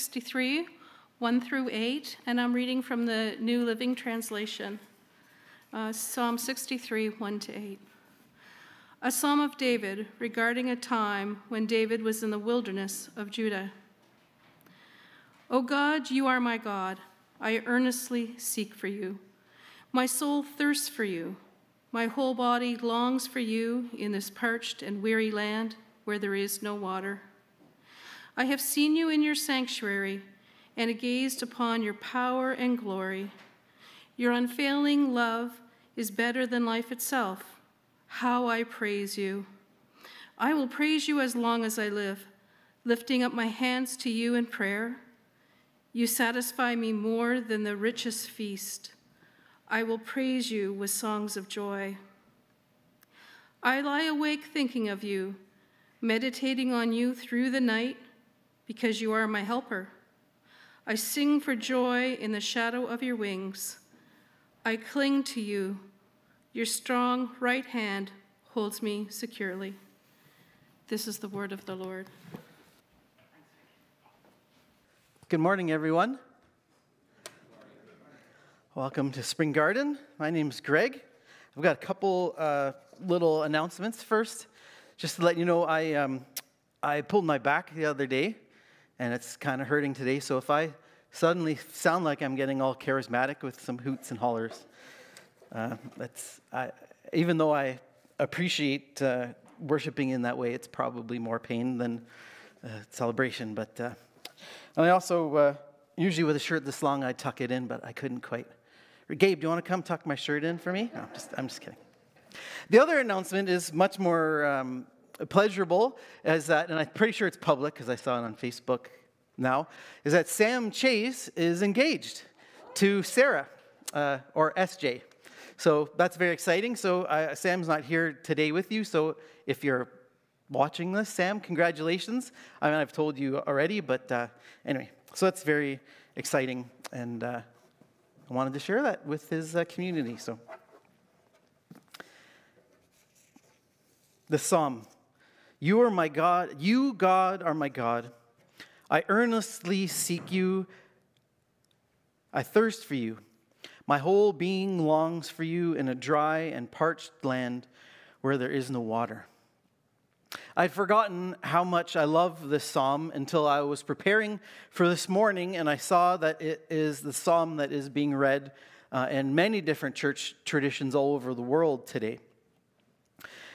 63, 1 through 8, and I'm reading from the New Living Translation. Uh, Psalm 63, 1 to 8. A psalm of David regarding a time when David was in the wilderness of Judah. O God, you are my God. I earnestly seek for you. My soul thirsts for you. My whole body longs for you in this parched and weary land where there is no water. I have seen you in your sanctuary and gazed upon your power and glory. Your unfailing love is better than life itself. How I praise you! I will praise you as long as I live, lifting up my hands to you in prayer. You satisfy me more than the richest feast. I will praise you with songs of joy. I lie awake thinking of you, meditating on you through the night, because you are my helper. I sing for joy in the shadow of your wings. I cling to you. Your strong right hand holds me securely. This is the word of the Lord. Good morning, everyone. Welcome to Spring Garden. My name is Greg. I've got a couple uh, little announcements first. Just to let you know, I, um, I pulled my back the other day, and it's kind of hurting today. So if I suddenly sound like I'm getting all charismatic with some hoots and hollers, uh, that's I, even though I appreciate uh, worshiping in that way, it's probably more pain than uh, celebration. But uh, and I also uh, usually with a shirt this long, I tuck it in, but I couldn't quite Gabe, do you want to come tuck my shirt in for me? No, just, I'm just kidding. The other announcement is much more um, pleasurable, as that, and I'm pretty sure it's public because I saw it on Facebook now, is that Sam Chase is engaged to Sarah, uh, or SJ. So that's very exciting. So uh, Sam's not here today with you. So if you're watching this, Sam, congratulations. I mean, I've told you already, but uh, anyway, so that's very exciting. And uh, I wanted to share that with his uh, community. So, the psalm You are my God, you, God, are my God. I earnestly seek you. I thirst for you. My whole being longs for you in a dry and parched land where there is no water. I'd forgotten how much I love this psalm until I was preparing for this morning and I saw that it is the psalm that is being read uh, in many different church traditions all over the world today.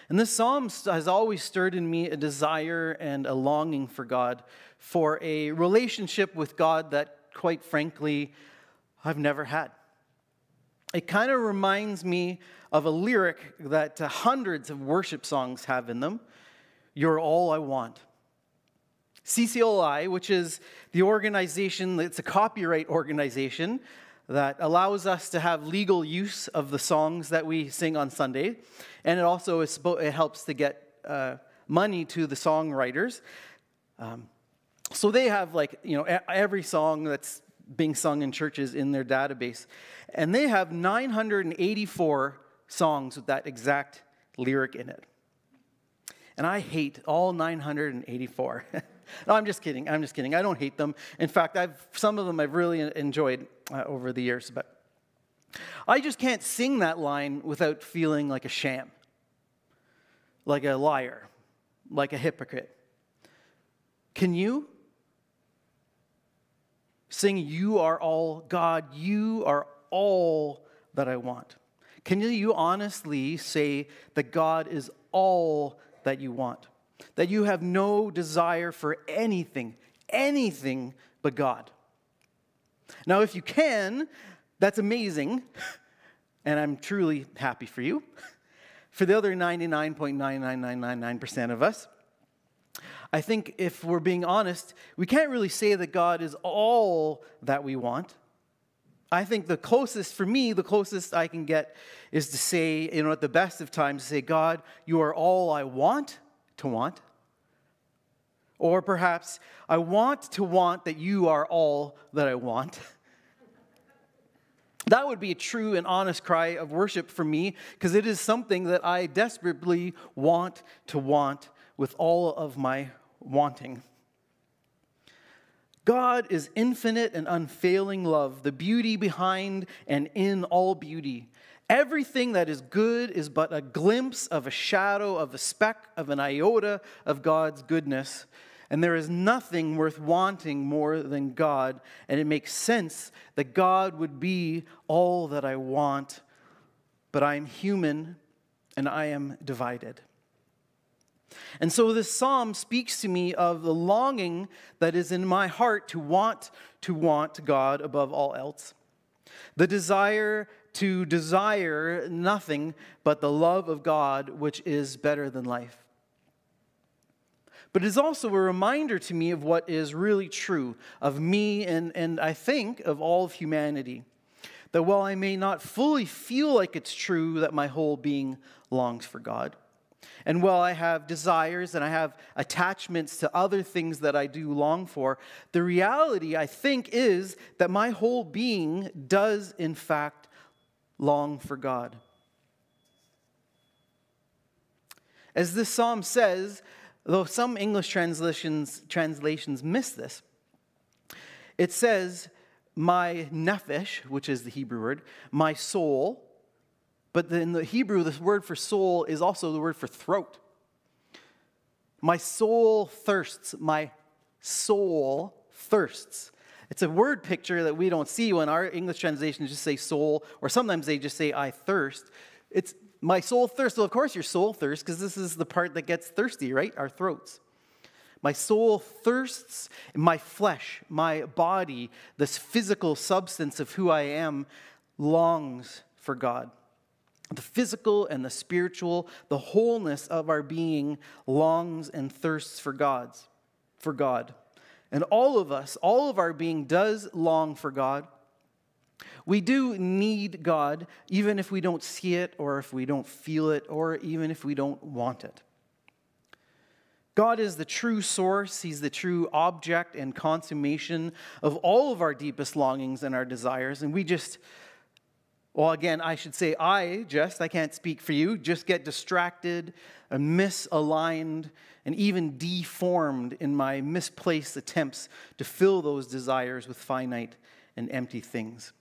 And this psalm has always stirred in me a desire and a longing for God, for a relationship with God that, quite frankly, I've never had. It kind of reminds me of a lyric that uh, hundreds of worship songs have in them. You're all I want. CCLI, which is the organization, it's a copyright organization that allows us to have legal use of the songs that we sing on Sunday. And it also is, it helps to get uh, money to the songwriters. Um, so they have like, you know, every song that's being sung in churches in their database. And they have 984 songs with that exact lyric in it. And I hate all 984. no, I'm just kidding. I'm just kidding. I don't hate them. In fact, I've, some of them I've really enjoyed uh, over the years. But I just can't sing that line without feeling like a sham, like a liar, like a hypocrite. Can you? Sing, You are all, God, you are all that I want. Can you honestly say that God is all that you want, that you have no desire for anything, anything but God. Now, if you can, that's amazing, and I'm truly happy for you. For the other 99.99999% of us, I think if we're being honest, we can't really say that God is all that we want. I think the closest, for me, the closest I can get is to say, you know, at the best of times, say, God, you are all I want to want. Or perhaps, I want to want that you are all that I want. That would be a true and honest cry of worship for me because it is something that I desperately want to want with all of my wanting. God is infinite and unfailing love, the beauty behind and in all beauty. Everything that is good is but a glimpse of a shadow, of a speck, of an iota of God's goodness. And there is nothing worth wanting more than God. And it makes sense that God would be all that I want. But I am human and I am divided. And so this psalm speaks to me of the longing that is in my heart to want to want God above all else. The desire to desire nothing but the love of God, which is better than life. But it is also a reminder to me of what is really true of me and, and I think of all of humanity. That while I may not fully feel like it's true that my whole being longs for God, and while I have desires and I have attachments to other things that I do long for, the reality, I think, is that my whole being does, in fact, long for God. As this psalm says, though some English translations, translations miss this, it says, My nephesh, which is the Hebrew word, my soul, but in the Hebrew, this word for soul is also the word for throat. My soul thirsts. My soul thirsts. It's a word picture that we don't see when our English translations just say soul, or sometimes they just say I thirst. It's my soul thirsts. Well, of course, your soul thirsts because this is the part that gets thirsty, right? Our throats. My soul thirsts, my flesh, my body, this physical substance of who I am, longs for God. The physical and the spiritual, the wholeness of our being longs and thirsts for God's, for God. And all of us, all of our being does long for God. We do need God, even if we don't see it, or if we don't feel it, or even if we don't want it. God is the true source, He's the true object and consummation of all of our deepest longings and our desires, and we just well, again, I should say I just, I can't speak for you, just get distracted and misaligned and even deformed in my misplaced attempts to fill those desires with finite and empty things.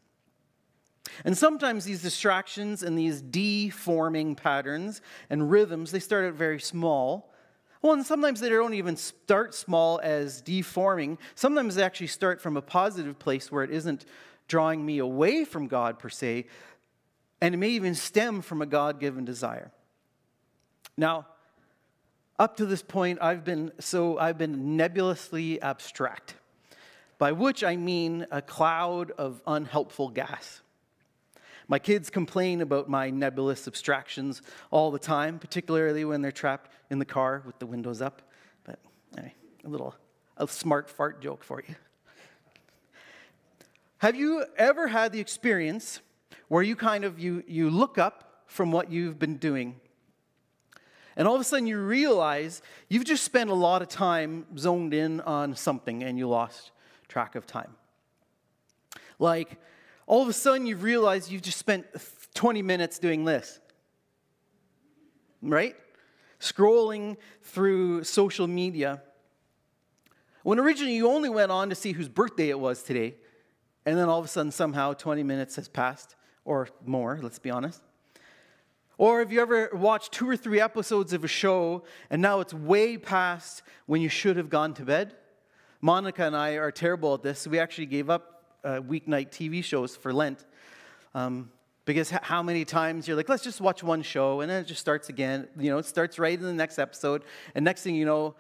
And sometimes these distractions and these deforming patterns and rhythms, they start out very small. Well, and sometimes they don't even start small as deforming. Sometimes they actually start from a positive place where it isn't drawing me away from God per se, and it may even stem from a God given desire. Now, up to this point, I've been so I've been nebulously abstract, by which I mean a cloud of unhelpful gas. My kids complain about my nebulous abstractions all the time, particularly when they're trapped in the car with the windows up. But anyway, a little a smart fart joke for you. Have you ever had the experience where you kind of you, you look up from what you've been doing and all of a sudden you realize you've just spent a lot of time zoned in on something and you lost track of time. Like all of a sudden you've realized you've just spent 20 minutes doing this. Right? Scrolling through social media. When originally you only went on to see whose birthday it was today, and then all of a sudden, somehow, 20 minutes has passed, or more, let's be honest. Or have you ever watched two or three episodes of a show and now it's way past when you should have gone to bed? Monica and I are terrible at this. We actually gave up uh, weeknight TV shows for Lent. Um, because how many times you're like, let's just watch one show, and then it just starts again. You know, it starts right in the next episode, and next thing you know,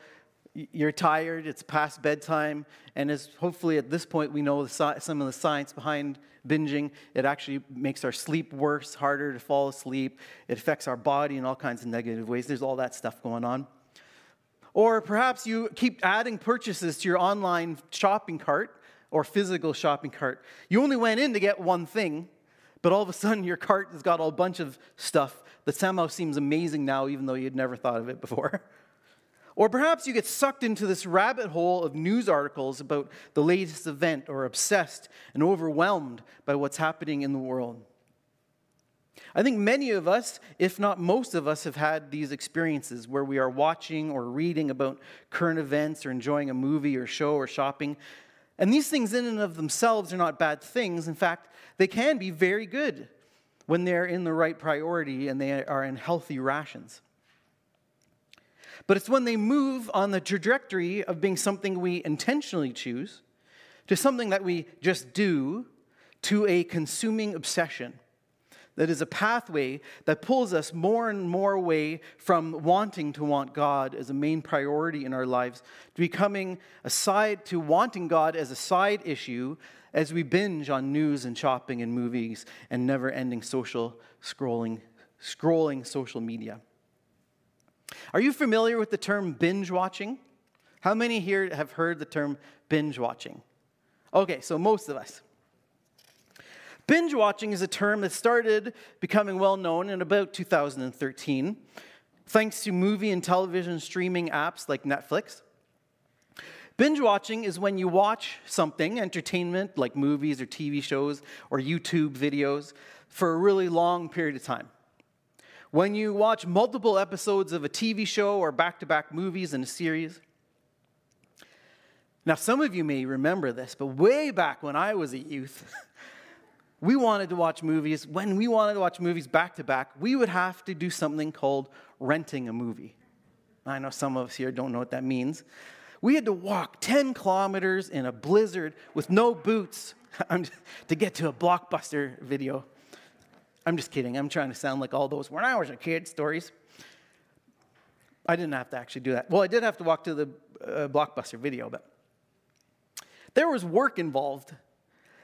you're tired, it's past bedtime, and as hopefully at this point we know the, some of the science behind binging, it actually makes our sleep worse, harder to fall asleep. It affects our body in all kinds of negative ways. There's all that stuff going on. Or perhaps you keep adding purchases to your online shopping cart or physical shopping cart. You only went in to get one thing, but all of a sudden your cart has got a bunch of stuff that somehow seems amazing now, even though you'd never thought of it before. Or perhaps you get sucked into this rabbit hole of news articles about the latest event or obsessed and overwhelmed by what's happening in the world. I think many of us, if not most of us, have had these experiences where we are watching or reading about current events or enjoying a movie or show or shopping, And these things, in and of themselves, are not bad things. In fact, they can be very good when they're in the right priority and they are in healthy rations. But it's when they move on the trajectory of being something we intentionally choose to something that we just do to a consuming obsession that is a pathway that pulls us more and more away from wanting to want God as a main priority in our lives to becoming a side to wanting God as a side issue as we binge on news and shopping and movies and never-ending social scrolling scrolling social media. Are you familiar with the term binge watching? How many here have heard the term binge watching? Okay, so most of us. Binge watching is a term that started becoming well known in about 2013, thanks to movie and television streaming apps like Netflix. Binge watching is when you watch something, entertainment like movies or TV shows or YouTube videos, for a really long period of time. When you watch multiple episodes of a TV show or back to back movies in a series. Now, some of you may remember this, but way back when I was a youth, we wanted to watch movies, when we wanted to watch movies back to back, we would have to do something called renting a movie. I know some of us here don't know what that means. We had to walk 10 kilometers in a blizzard with no boots to get to a blockbuster video. I'm just kidding. I'm trying to sound like all those when I was a kid stories. I didn't have to actually do that. Well, I did have to walk to the uh, blockbuster video, but there was work involved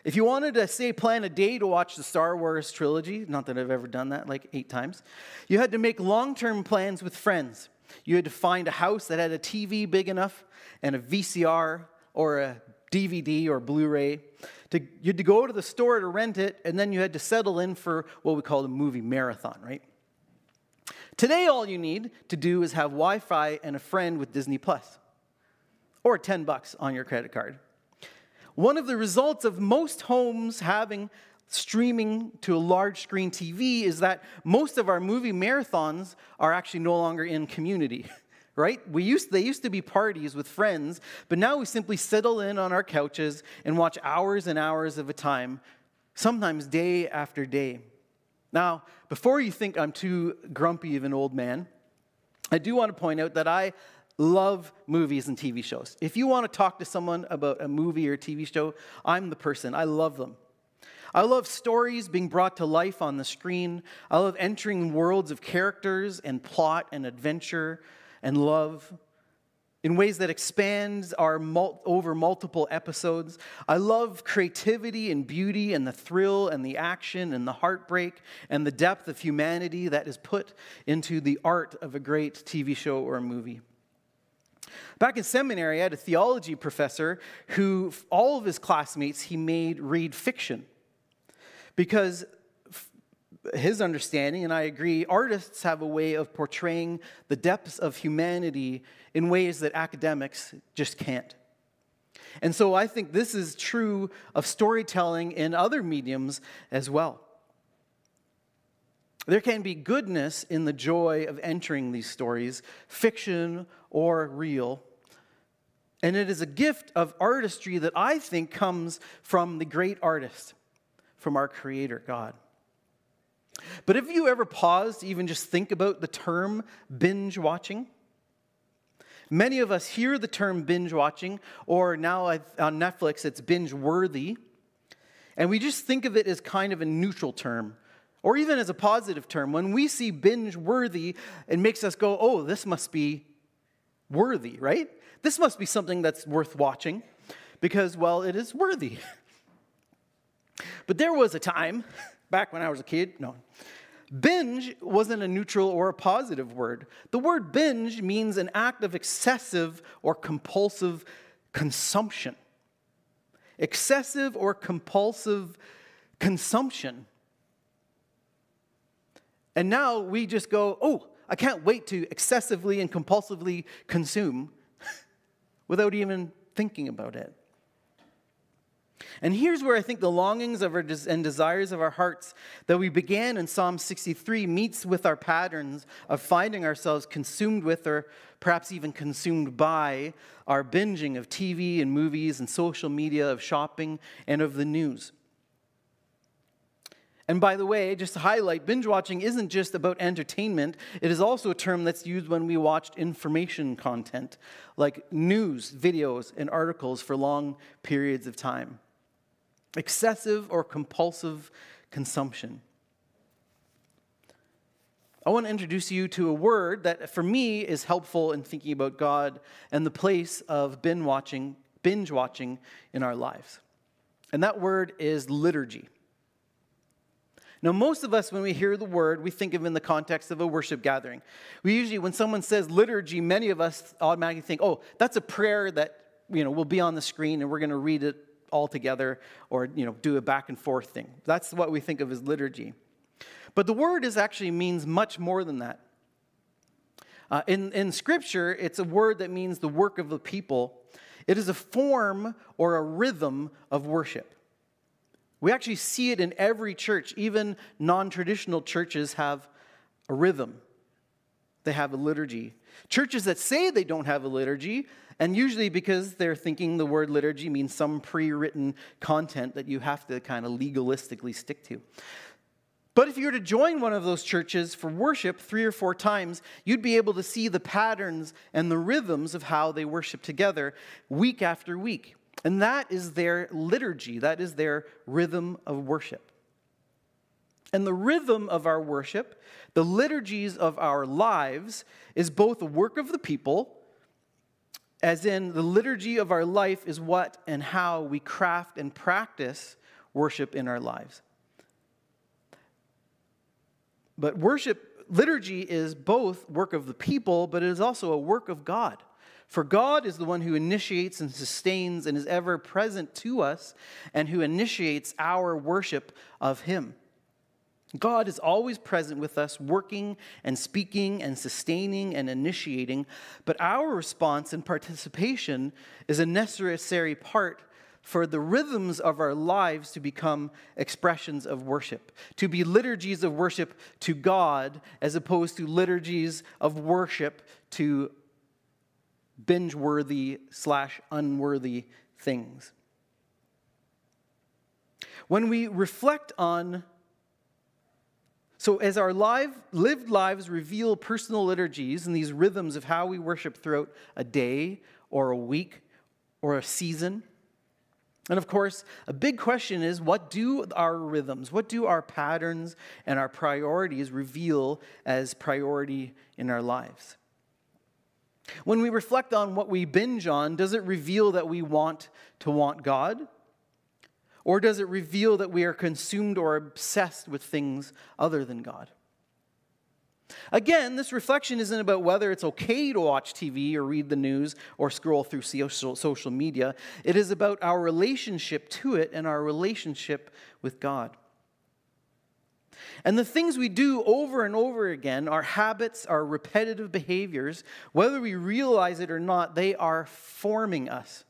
if you wanted to, say, plan a day to watch the Star Wars trilogy, not that I've ever done that like eight times, you had to make long term plans with friends. You had to find a house that had a TV big enough and a VCR or a DVD or Blu ray. You had to go to the store to rent it, and then you had to settle in for what we call a movie marathon, right? Today, all you need to do is have Wi Fi and a friend with Disney Plus, or 10 bucks on your credit card. One of the results of most homes having streaming to a large screen TV is that most of our movie marathons are actually no longer in community. Right? We used, they used to be parties with friends, but now we simply settle in on our couches and watch hours and hours of a time, sometimes day after day. Now, before you think I'm too grumpy of an old man, I do want to point out that I love movies and TV shows. If you want to talk to someone about a movie or TV show, I'm the person. I love them. I love stories being brought to life on the screen. I love entering worlds of characters and plot and adventure and love in ways that expands our mul- over multiple episodes. I love creativity and beauty and the thrill and the action and the heartbreak and the depth of humanity that is put into the art of a great TV show or a movie. Back in seminary, I had a theology professor who, all of his classmates, he made read fiction. Because his understanding, and I agree, artists have a way of portraying the depths of humanity in ways that academics just can't. And so I think this is true of storytelling in other mediums as well. There can be goodness in the joy of entering these stories, fiction or real. And it is a gift of artistry that I think comes from the great artist, from our Creator, God. But have you ever paused to even just think about the term binge watching? Many of us hear the term binge watching, or now on Netflix, it's binge worthy. And we just think of it as kind of a neutral term, or even as a positive term. When we see binge worthy, it makes us go, oh, this must be worthy, right? This must be something that's worth watching because, well, it is worthy. But there was a time, back when I was a kid, no, binge wasn't a neutral or a positive word. The word binge means an act of excessive or compulsive consumption. Excessive or compulsive consumption. And now we just go, oh, I can't wait to excessively and compulsively consume without even thinking about it. And here's where I think the longings of our des- and desires of our hearts that we began in Psalm 63 meets with our patterns of finding ourselves consumed with or perhaps even consumed by our binging of TV and movies and social media, of shopping and of the news. And by the way, just to highlight, binge watching isn't just about entertainment, it is also a term that's used when we watch information content, like news, videos, and articles for long periods of time. Excessive or compulsive consumption. I want to introduce you to a word that for me is helpful in thinking about God and the place of binge watching, binge watching in our lives. And that word is liturgy. Now, most of us, when we hear the word, we think of in the context of a worship gathering. We usually, when someone says liturgy, many of us automatically think, oh, that's a prayer that you know will be on the screen and we're going to read it all together or you know do a back and forth thing. That's what we think of as liturgy. But the word is actually means much more than that. Uh, in, in Scripture, it's a word that means the work of the people. It is a form or a rhythm of worship. We actually see it in every church. Even non traditional churches have a rhythm, they have a liturgy. Churches that say they don't have a liturgy, and usually because they're thinking the word liturgy means some pre written content that you have to kind of legalistically stick to. But if you were to join one of those churches for worship three or four times, you'd be able to see the patterns and the rhythms of how they worship together week after week. And that is their liturgy, that is their rhythm of worship. And the rhythm of our worship, the liturgies of our lives, is both a work of the people, as in the liturgy of our life is what and how we craft and practice worship in our lives. But worship, liturgy is both work of the people, but it is also a work of God. For God is the one who initiates and sustains and is ever present to us and who initiates our worship of Him. God is always present with us, working and speaking and sustaining and initiating, but our response and participation is a necessary part for the rhythms of our lives to become expressions of worship, to be liturgies of worship to God as opposed to liturgies of worship to binge worthy slash unworthy things. When we reflect on, so as our live, lived lives reveal personal liturgies and these rhythms of how we worship throughout a day or a week or a season. And of course, a big question is what do our rhythms, what do our patterns and our priorities reveal as priority in our lives? When we reflect on what we binge on, does it reveal that we want to want God? Or does it reveal that we are consumed or obsessed with things other than God? Again, this reflection isn't about whether it's okay to watch TV or read the news or scroll through social media. It is about our relationship to it and our relationship with God. And the things we do over and over again, our habits, our repetitive behaviors, whether we realize it or not, they are forming us.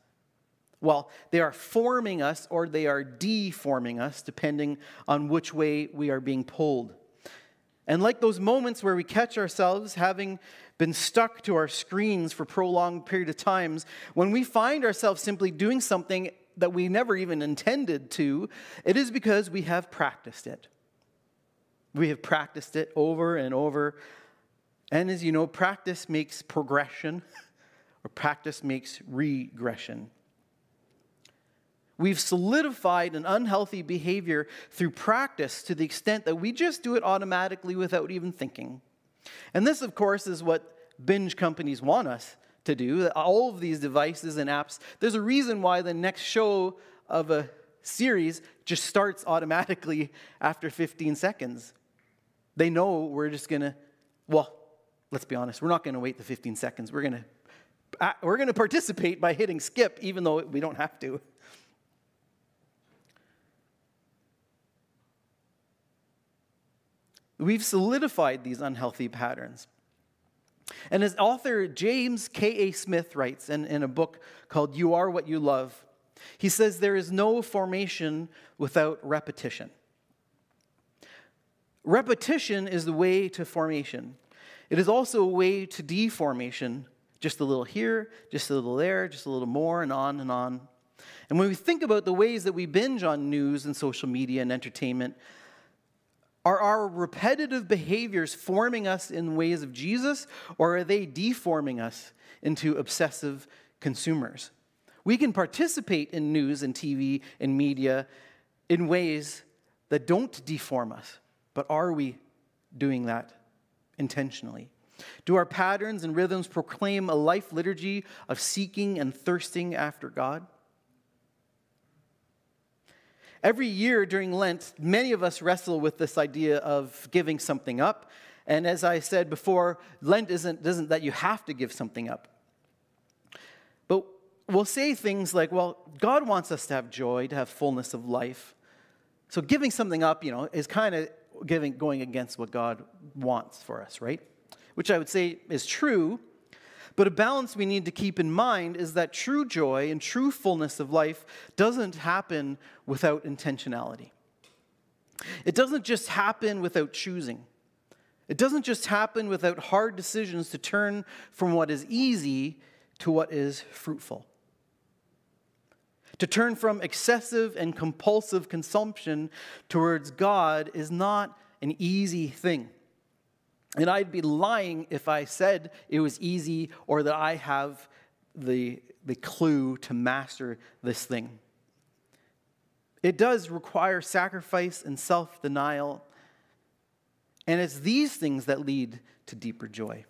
Well, they are forming us or they are deforming us, depending on which way we are being pulled. And like those moments where we catch ourselves having been stuck to our screens for prolonged period of times, when we find ourselves simply doing something that we never even intended to, it is because we have practiced it. We have practiced it over and over. And as you know, practice makes progression, or practice makes regression. We've solidified an unhealthy behavior through practice to the extent that we just do it automatically without even thinking. And this, of course, is what binge companies want us to do. All of these devices and apps, there's a reason why the next show of a series just starts automatically after 15 seconds. They know we're just to, well, let's be honest, we're not to wait the 15 seconds. We're going to uh, we're to participate by hitting skip even though we don't have to. We've solidified these unhealthy patterns. And as author James K.A. Smith writes in, in a book called You Are What You Love, He says there is no formation without repetition. Repetition is the way to formation. It is also a way to deformation, just a little here, just a little there, just a little more, and on and on. And when we think about the ways that we binge on news and social media and entertainment, are our repetitive behaviors forming us in ways of Jesus, or are they deforming us into obsessive consumers? We can participate in news and TV and media in ways that don't deform us, but are we doing that intentionally? Do our patterns and rhythms proclaim a life liturgy of seeking and thirsting after God? Every year during Lent, many of us wrestle with this idea of giving something up. And as I said before, Lent isn't, isn't that you have to give something up. But we'll say things like, well, God wants us to have joy, to have fullness of life. So giving something up, you know, is kind of giving going against what God wants for us, right? Which I would say is true, but a balance we need to keep in mind is that true joy and true fullness of life doesn't happen without intentionality. It doesn't just happen without choosing. It doesn't just happen without hard decisions to turn from what is easy to what is fruitful. To turn from excessive and compulsive consumption towards God is not an easy thing. And I'd be lying if I said it was easy or that I have the, the clue to master this thing. It does require sacrifice and self denial. And it's these things that lead to deeper joy.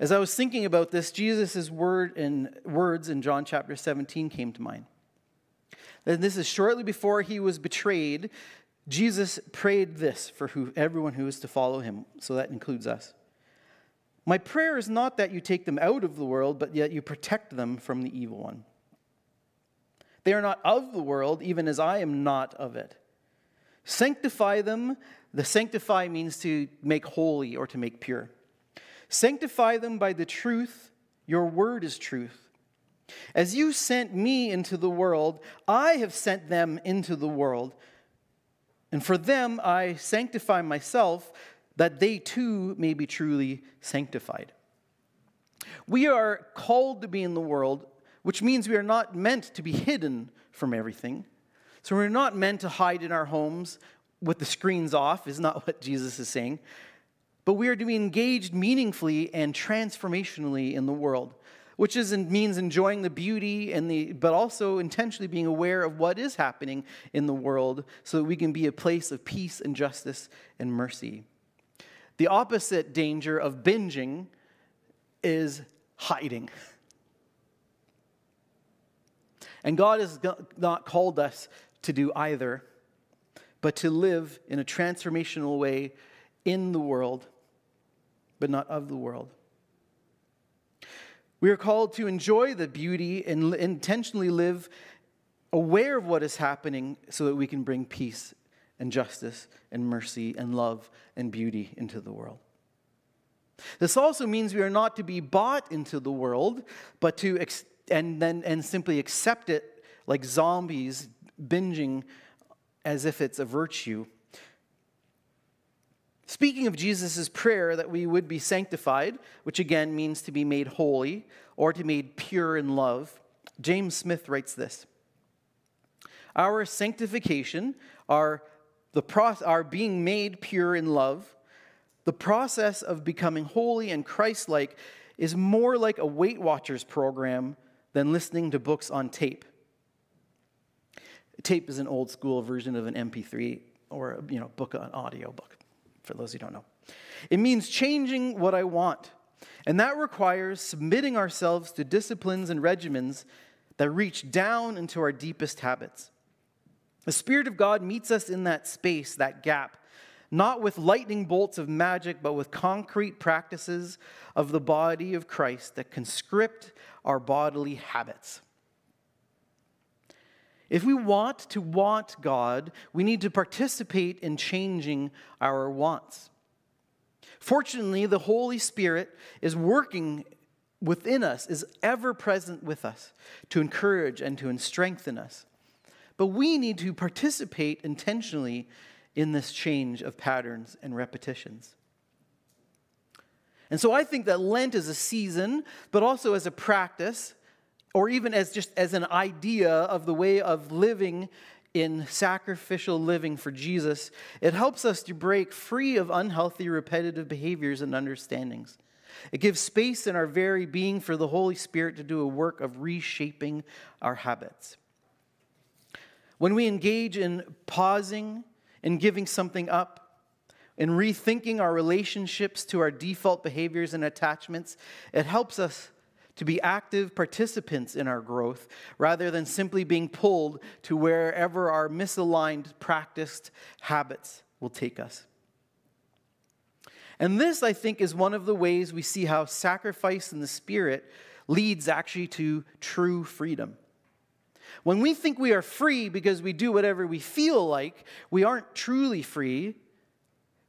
As I was thinking about this, Jesus' word in, words in John chapter 17 came to mind. And this is shortly before he was betrayed. Jesus prayed this for who, everyone who is to follow him, so that includes us. My prayer is not that you take them out of the world, but yet you protect them from the evil one. They are not of the world, even as I am not of it. Sanctify them. The sanctify means to make holy or to make pure. Sanctify them by the truth. Your word is truth. As you sent me into the world, I have sent them into the world. And for them I sanctify myself, that they too may be truly sanctified. We are called to be in the world, which means we are not meant to be hidden from everything. So we're not meant to hide in our homes with the screens off, is not what Jesus is saying. But we are to be engaged meaningfully and transformationally in the world which is means enjoying the beauty and the but also intentionally being aware of what is happening in the world so that we can be a place of peace and justice and mercy. The opposite danger of binging is hiding. And God has not called us to do either, but to live in a transformational way in the world, but not of the world. We are called to enjoy the beauty and intentionally live aware of what is happening so that we can bring peace and justice and mercy and love and beauty into the world. This also means we are not to be bought into the world, but to ex- and then and simply accept it like zombies binging as if it's a virtue Speaking of Jesus' prayer that we would be sanctified, which again means to be made holy or to be made pure in love, James Smith writes this Our sanctification, our, the pro- our being made pure in love, the process of becoming holy and Christ like is more like a Weight Watchers program than listening to books on tape. Tape is an old school version of an MP3 or a you know, book, an audio book for those who don't know. It means changing what I want. And that requires submitting ourselves to disciplines and regimens that reach down into our deepest habits. The Spirit of God meets us in that space, that gap, not with lightning bolts of magic, but with concrete practices of the body of Christ that conscript our bodily habits. If we want to want God, we need to participate in changing our wants. Fortunately, the Holy Spirit is working within us is ever present with us to encourage and to strengthen us. But we need to participate intentionally in this change of patterns and repetitions. And so I think that Lent is a season, but also as a practice, or even as just as an idea of the way of living in sacrificial living for Jesus, it helps us to break free of unhealthy, repetitive behaviors and understandings. It gives space in our very being for the Holy Spirit to do a work of reshaping our habits. When we engage in pausing and giving something up, in rethinking our relationships to our default behaviors and attachments, it helps us to be active participants in our growth rather than simply being pulled to wherever our misaligned, practiced habits will take us. And this, I think, is one of the ways we see how sacrifice in the Spirit leads actually to true freedom. When we think we are free because we do whatever we feel like, we aren't truly free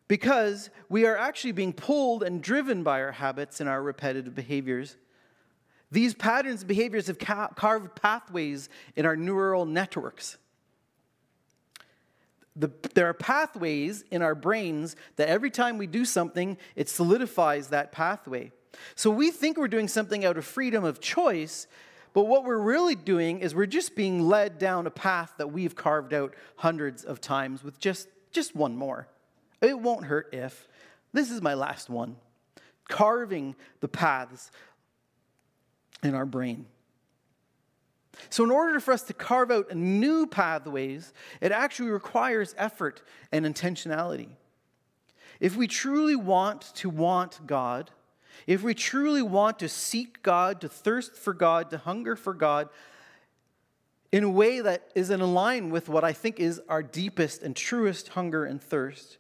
because we are actually being pulled and driven by our habits and our repetitive behaviors. These patterns and behaviors have ca- carved pathways in our neural networks. The, there are pathways in our brains that every time we do something, it solidifies that pathway. So we think we're doing something out of freedom of choice, but what we're really doing is we're just being led down a path that we've carved out hundreds of times with just, just one more. It won't hurt if. This is my last one. Carving the paths in our brain. So, in order for us to carve out new pathways, it actually requires effort and intentionality. If we truly want to want God, if we truly want to seek God, to thirst for God, to hunger for God, in a way that is in line with what I think is our deepest and truest hunger and thirst,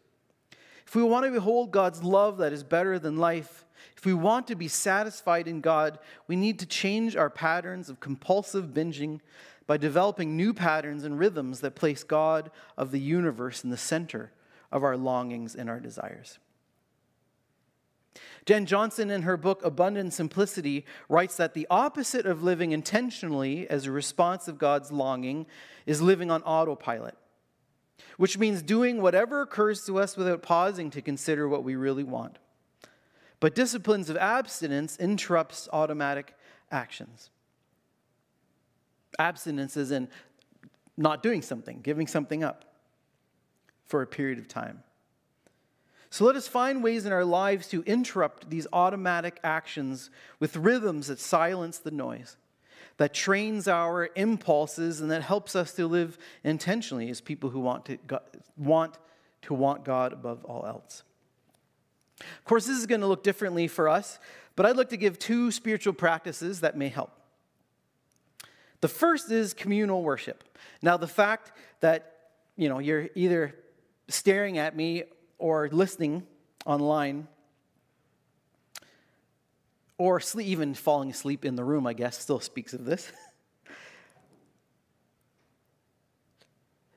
if we want to behold God's love that is better than life, if we want to be satisfied in God, we need to change our patterns of compulsive binging by developing new patterns and rhythms that place God of the universe in the center of our longings and our desires. Jen Johnson, in her book Abundant Simplicity, writes that the opposite of living intentionally as a response of God's longing is living on autopilot which means doing whatever occurs to us without pausing to consider what we really want. But disciplines of abstinence interrupts automatic actions. Abstinence is in not doing something, giving something up for a period of time. So let us find ways in our lives to interrupt these automatic actions with rhythms that silence the noise that trains our impulses and that helps us to live intentionally as people who want to, want to want God above all else. Of course, this is going to look differently for us, but I'd like to give two spiritual practices that may help. The first is communal worship. Now, the fact that you know you're either staring at me or listening online or sleep, even falling asleep in the room, I guess, still speaks of this.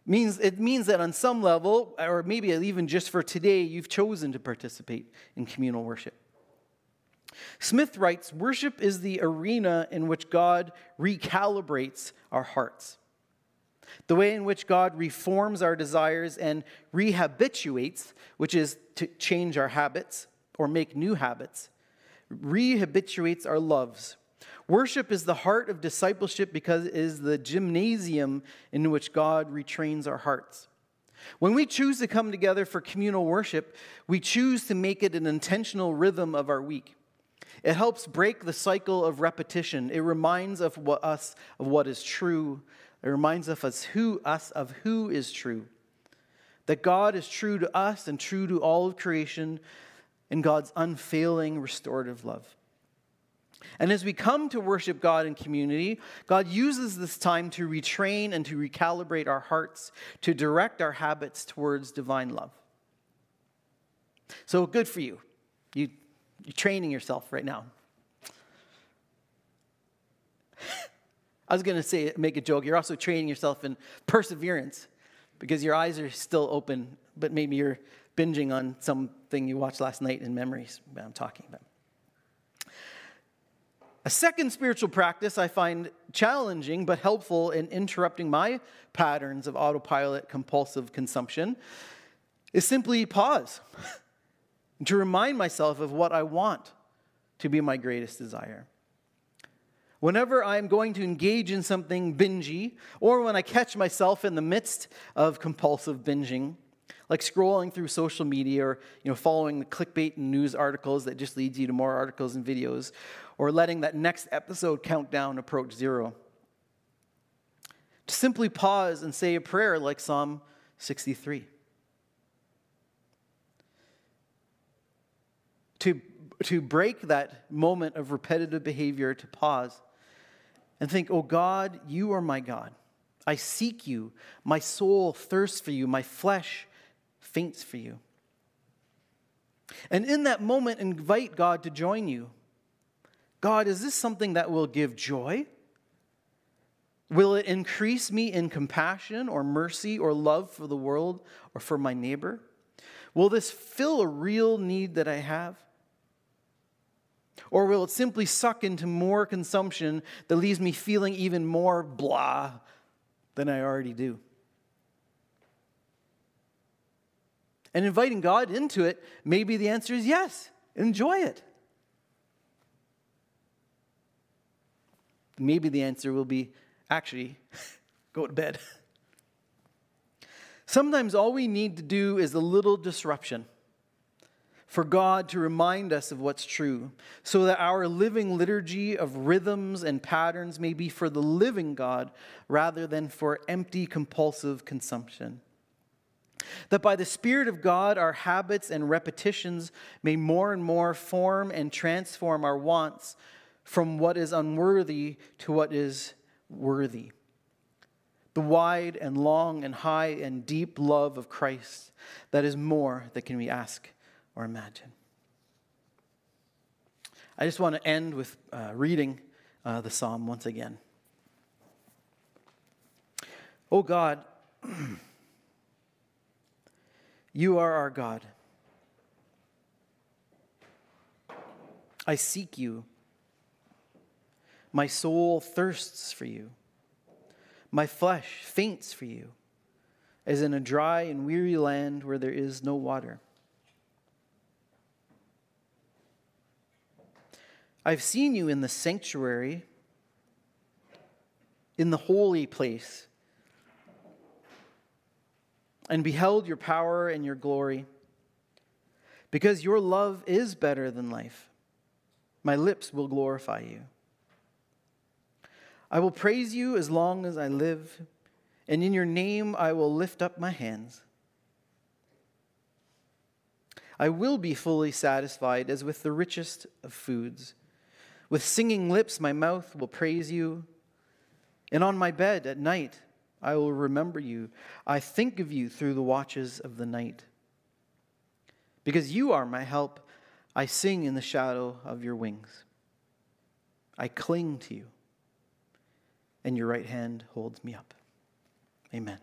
means it means that on some level or maybe even just for today you've chosen to participate in communal worship smith writes worship is the arena in which god recalibrates our hearts the way in which god reforms our desires and rehabituates which is to change our habits or make new habits rehabituates our loves. Worship is the heart of discipleship because it is the gymnasium in which God retrains our hearts. When we choose to come together for communal worship, we choose to make it an intentional rhythm of our week. It helps break the cycle of repetition. It reminds of what, us of what is true. It reminds of us who us of who is true. That God is true to us and true to all of creation, in God's unfailing restorative love. And as we come to worship God in community, God uses this time to retrain and to recalibrate our hearts, to direct our habits towards divine love. So good for you. you you're training yourself right now. I was going to say, make a joke. You're also training yourself in perseverance because your eyes are still open, but maybe you're binging on something you watched last night in memories I'm talking about. A second spiritual practice I find challenging but helpful in interrupting my patterns of autopilot compulsive consumption is simply pause to remind myself of what I want to be my greatest desire. Whenever I'm going to engage in something bingy, or when I catch myself in the midst of compulsive binging, like scrolling through social media or you know, following the clickbait and news articles that just leads you to more articles and videos, or letting that next episode countdown approach zero. To simply pause and say a prayer like Psalm 63. To, to break that moment of repetitive behavior, to pause and think, oh God, you are my God. I seek you. My soul thirsts for you. My flesh faints for you. And in that moment, invite God to join you. God, is this something that will give joy? Will it increase me in compassion or mercy or love for the world or for my neighbor? Will this fill a real need that I have? Or will it simply suck into more consumption that leaves me feeling even more blah than I already do? And inviting God into it, maybe the answer is yes, enjoy it. Maybe the answer will be actually go to bed. Sometimes all we need to do is a little disruption for God to remind us of what's true, so that our living liturgy of rhythms and patterns may be for the living God rather than for empty compulsive consumption. That by the Spirit of God, our habits and repetitions may more and more form and transform our wants from what is unworthy to what is worthy. The wide and long and high and deep love of Christ that is more than can we ask or imagine. I just want to end with uh, reading uh, the psalm once again. Oh God, you are our God. I seek you. My soul thirsts for you. My flesh faints for you, as in a dry and weary land where there is no water. I've seen you in the sanctuary, in the holy place, and beheld your power and your glory. Because your love is better than life, my lips will glorify you. I will praise you as long as I live, and in your name I will lift up my hands. I will be fully satisfied as with the richest of foods. With singing lips, my mouth will praise you. And on my bed at night, I will remember you. I think of you through the watches of the night. Because you are my help, I sing in the shadow of your wings. I cling to you, and your right hand holds me up. Amen.